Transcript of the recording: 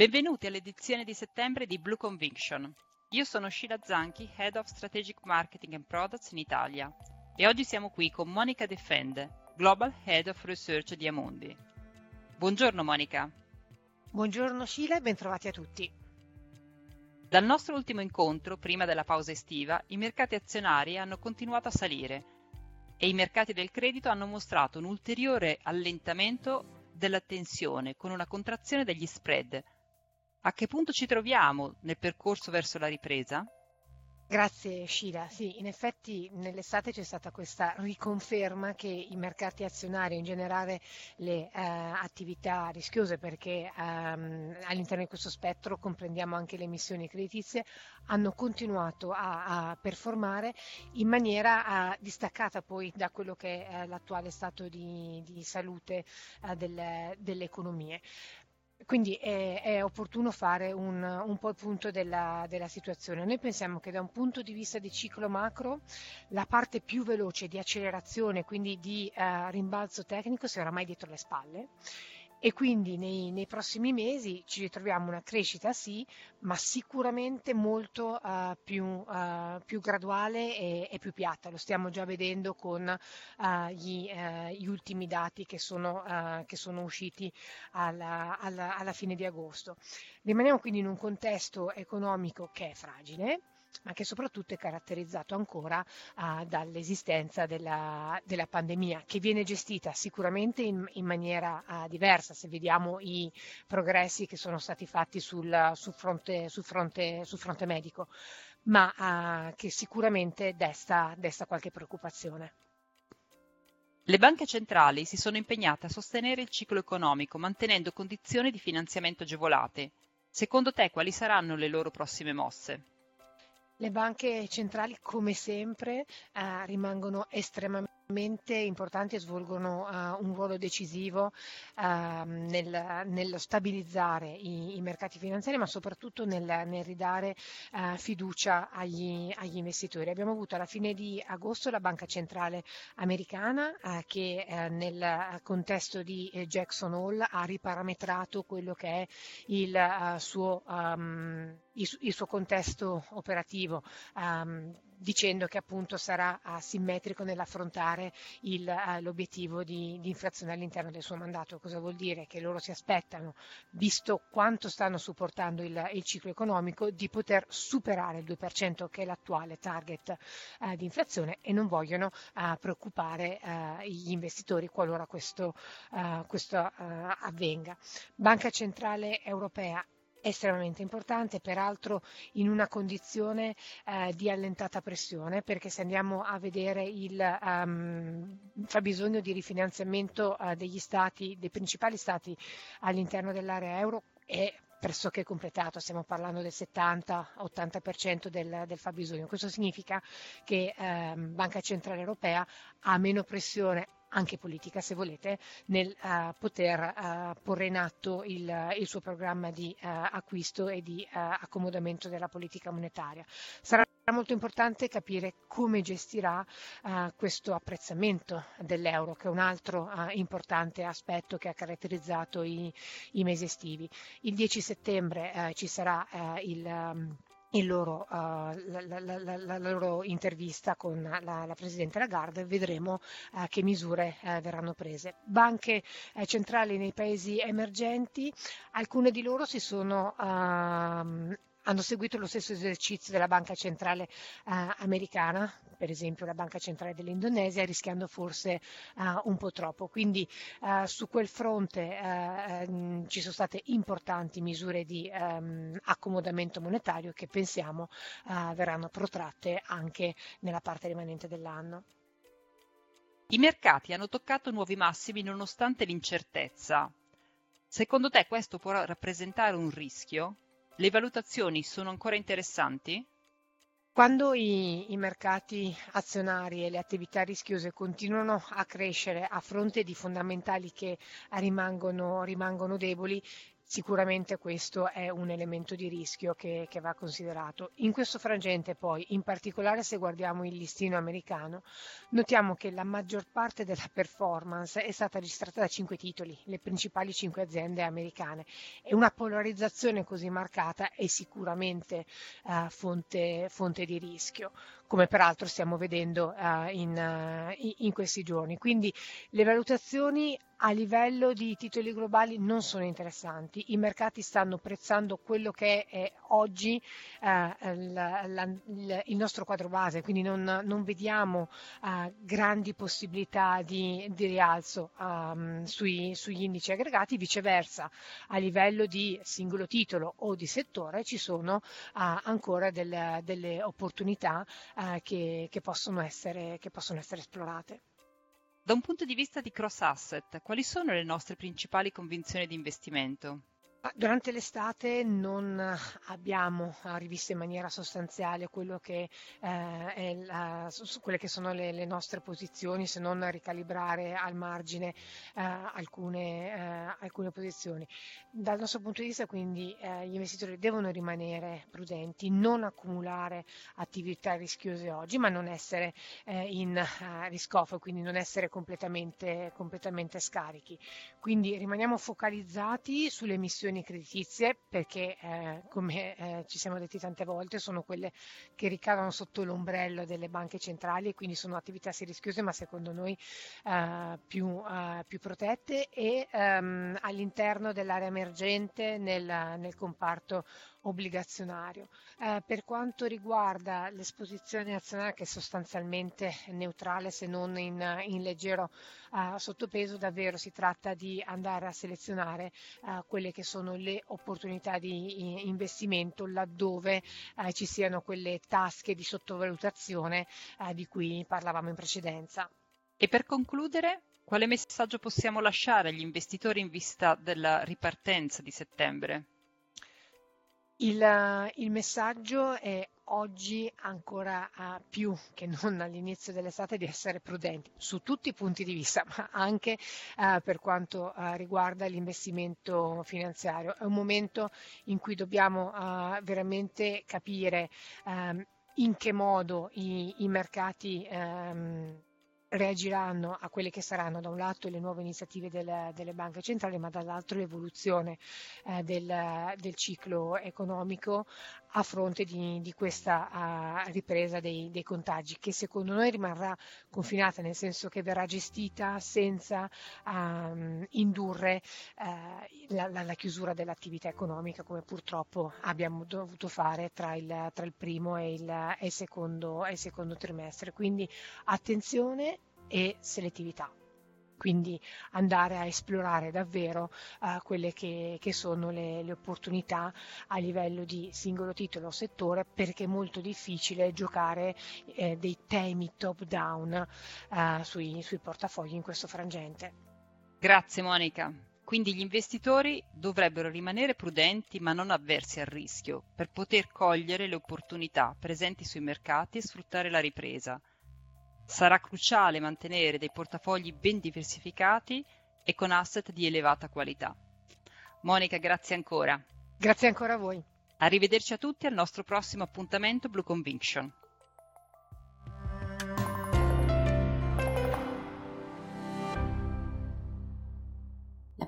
Benvenuti all'edizione di settembre di Blue Conviction. Io sono Sheila Zanchi, Head of Strategic Marketing and Products in Italia e oggi siamo qui con Monica Defende, Global Head of Research di Amondi. Buongiorno Monica. Buongiorno Sheila e bentrovati a tutti. Dal nostro ultimo incontro, prima della pausa estiva, i mercati azionari hanno continuato a salire e i mercati del credito hanno mostrato un ulteriore allentamento della tensione con una contrazione degli spread a che punto ci troviamo nel percorso verso la ripresa? Grazie Sheila. Sì, in effetti nell'estate c'è stata questa riconferma che i mercati azionari, in generale le eh, attività rischiose, perché ehm, all'interno di questo spettro comprendiamo anche le emissioni creditizie, hanno continuato a, a performare in maniera eh, distaccata poi da quello che è l'attuale stato di, di salute eh, delle, delle economie. Quindi è, è, opportuno fare un, un po' il punto della, della, situazione. Noi pensiamo che da un punto di vista di ciclo macro la parte più veloce di accelerazione, quindi di uh, rimbalzo tecnico, sia oramai dietro le spalle e quindi nei, nei, prossimi mesi ci ritroviamo una crescita sì, ma sicuramente molto uh, più, uh, più, graduale e, e, più piatta. Lo stiamo già vedendo con uh, gli, gli, ultimi dati che sono, che sono usciti alla, alla, alla fine di agosto. Rimaniamo quindi in un contesto economico che è fragile, ma che soprattutto è caratterizzato ancora uh, dall'esistenza della, della, pandemia, che viene gestita sicuramente in, in maniera uh, diversa, se vediamo i progressi che sono stati fatti sul, sul, fronte, sul, fronte, sul fronte, medico, ma uh, che sicuramente desta, desta qualche preoccupazione. Le banche centrali si sono impegnate a sostenere il ciclo economico mantenendo condizioni di finanziamento agevolate. Secondo te quali saranno le loro prossime mosse? Le banche centrali, come sempre, eh, rimangono estremamente importanti e svolgono uh, un ruolo decisivo uh, nel, nello stabilizzare i, i, mercati finanziari, ma soprattutto nel, nel ridare uh, fiducia agli, agli, investitori. Abbiamo avuto alla fine di agosto la Banca Centrale Americana che nel contesto di Jackson Hole ha riparametrato quello che è il, suo, um, il suo contesto operativo. Um, dicendo che appunto sarà asimmetrico nell'affrontare il, uh, l'obiettivo di, di, inflazione all'interno del suo mandato. Cosa vuol dire? Che loro si aspettano, visto quanto stanno supportando il, il ciclo economico, di poter superare il 2% che è l'attuale target uh, di inflazione e non vogliono uh, preoccupare gli investitori qualora questo, questo avvenga. Banca Centrale Europea estremamente importante, peraltro in una condizione eh, di allentata pressione, perché se andiamo a vedere il um, fabbisogno di rifinanziamento uh, degli stati, dei principali stati all'interno dell'area euro è pressoché completato, stiamo parlando del 70-80% del, del fabbisogno. Questo significa che eh, Banca Centrale Europea ha meno pressione anche politica se volete, nel uh, poter uh, porre in atto il, il suo programma di uh, acquisto e di accomodamento della politica monetaria. Sarà molto importante capire come gestirà questo apprezzamento dell'euro, che è un altro importante aspetto che ha caratterizzato i, i mesi estivi. Il 10 settembre ci sarà il um, loro, uh, la, la, la, la, loro intervista con la, Presidente Lagarde vedremo uh, che misure uh, verranno prese. Banche centrali nei paesi emergenti, alcune di loro si sono uh, hanno seguito lo stesso esercizio della Banca Centrale eh, Americana, per esempio la Banca Centrale dell'Indonesia, rischiando forse eh, un po' troppo. Quindi eh, su quel fronte eh, ehm, ci sono state importanti misure di ehm, accomodamento monetario che pensiamo eh, verranno protratte anche nella parte rimanente dell'anno. I mercati hanno toccato nuovi massimi nonostante l'incertezza. Secondo te questo può rappresentare un rischio? Le valutazioni sono ancora interessanti? Quando i, i, mercati azionari e le attività rischiose continuano a crescere a fronte di fondamentali che rimangono, rimangono deboli, sicuramente questo è un elemento di rischio che, che va considerato. In questo frangente poi, in particolare se guardiamo il listino americano, notiamo che la maggior parte della performance è stata registrata da cinque titoli, le principali cinque aziende americane e una polarizzazione così marcata è sicuramente uh, fonte, fonte di rischio come peraltro stiamo vedendo uh, in, uh, in, questi giorni. Quindi le valutazioni a livello di titoli globali non sono interessanti, i mercati stanno prezzando quello che è oggi uh, la, la, il, nostro quadro base, quindi non, non vediamo grandi possibilità di, di rialzo um, sui, sugli indici aggregati, viceversa a livello di singolo titolo o di settore ci sono ancora del, delle opportunità eh, che, che, possono essere, che possono essere esplorate. Da un punto di vista di cross asset, quali sono le nostre principali convinzioni di investimento? Durante l'estate non abbiamo rivisto in maniera sostanziale che, eh, la, quelle che sono le, le, nostre posizioni, se non ricalibrare al margine eh, alcune, eh, alcune, posizioni. Dal nostro punto di vista quindi eh, gli investitori devono rimanere prudenti, non accumulare attività rischiose oggi, ma non essere eh, in risk off, quindi non essere completamente, completamente scarichi. Quindi rimaniamo focalizzati sulle emissioni istituzioni creditizie perché, eh, come eh, ci siamo detti tante volte, sono quelle che ricadono sotto l'ombrello delle banche centrali e quindi sono attività sì rischiose ma secondo noi eh, più, eh, più, protette e ehm, all'interno dell'area emergente nel, nel comparto obbligazionario. Eh, per quanto riguarda l'esposizione azionaria che è sostanzialmente neutrale se non in, in leggero eh, sottopeso, davvero si tratta di andare a selezionare eh, quelle che sono le opportunità di investimento laddove eh, ci siano quelle tasche di sottovalutazione eh, di cui parlavamo in precedenza. E per concludere, quale messaggio possiamo lasciare agli investitori in vista della ripartenza di settembre? Il, il messaggio è oggi ancora uh, più che non all'inizio dell'estate di essere prudenti su tutti i punti di vista, ma anche uh, per quanto uh, riguarda l'investimento finanziario. È un momento in cui dobbiamo veramente capire um, in che modo i, i mercati um, reagiranno a quelle che saranno da un lato le nuove iniziative del, delle banche centrali, ma dall'altro l'evoluzione eh, del, del, ciclo economico a fronte di, di questa uh, ripresa dei, dei, contagi, che secondo noi rimarrà confinata, nel senso che verrà gestita senza um, indurre uh, la, la, la, chiusura dell'attività economica, come purtroppo abbiamo dovuto fare tra il, tra il primo e il, e il, secondo, e il secondo trimestre. Quindi attenzione e selettività quindi andare a esplorare davvero uh, quelle che, che sono le, le, opportunità a livello di singolo titolo o settore perché è molto difficile giocare eh, dei temi top down uh, sui, sui portafogli in questo frangente. Grazie Monica. Quindi gli investitori dovrebbero rimanere prudenti ma non avversi al rischio per poter cogliere le opportunità presenti sui mercati e sfruttare la ripresa Sarà cruciale mantenere dei portafogli ben diversificati e con asset di elevata qualità. Monica, grazie ancora. Grazie ancora a voi. Arrivederci a tutti al nostro prossimo appuntamento Blue Conviction.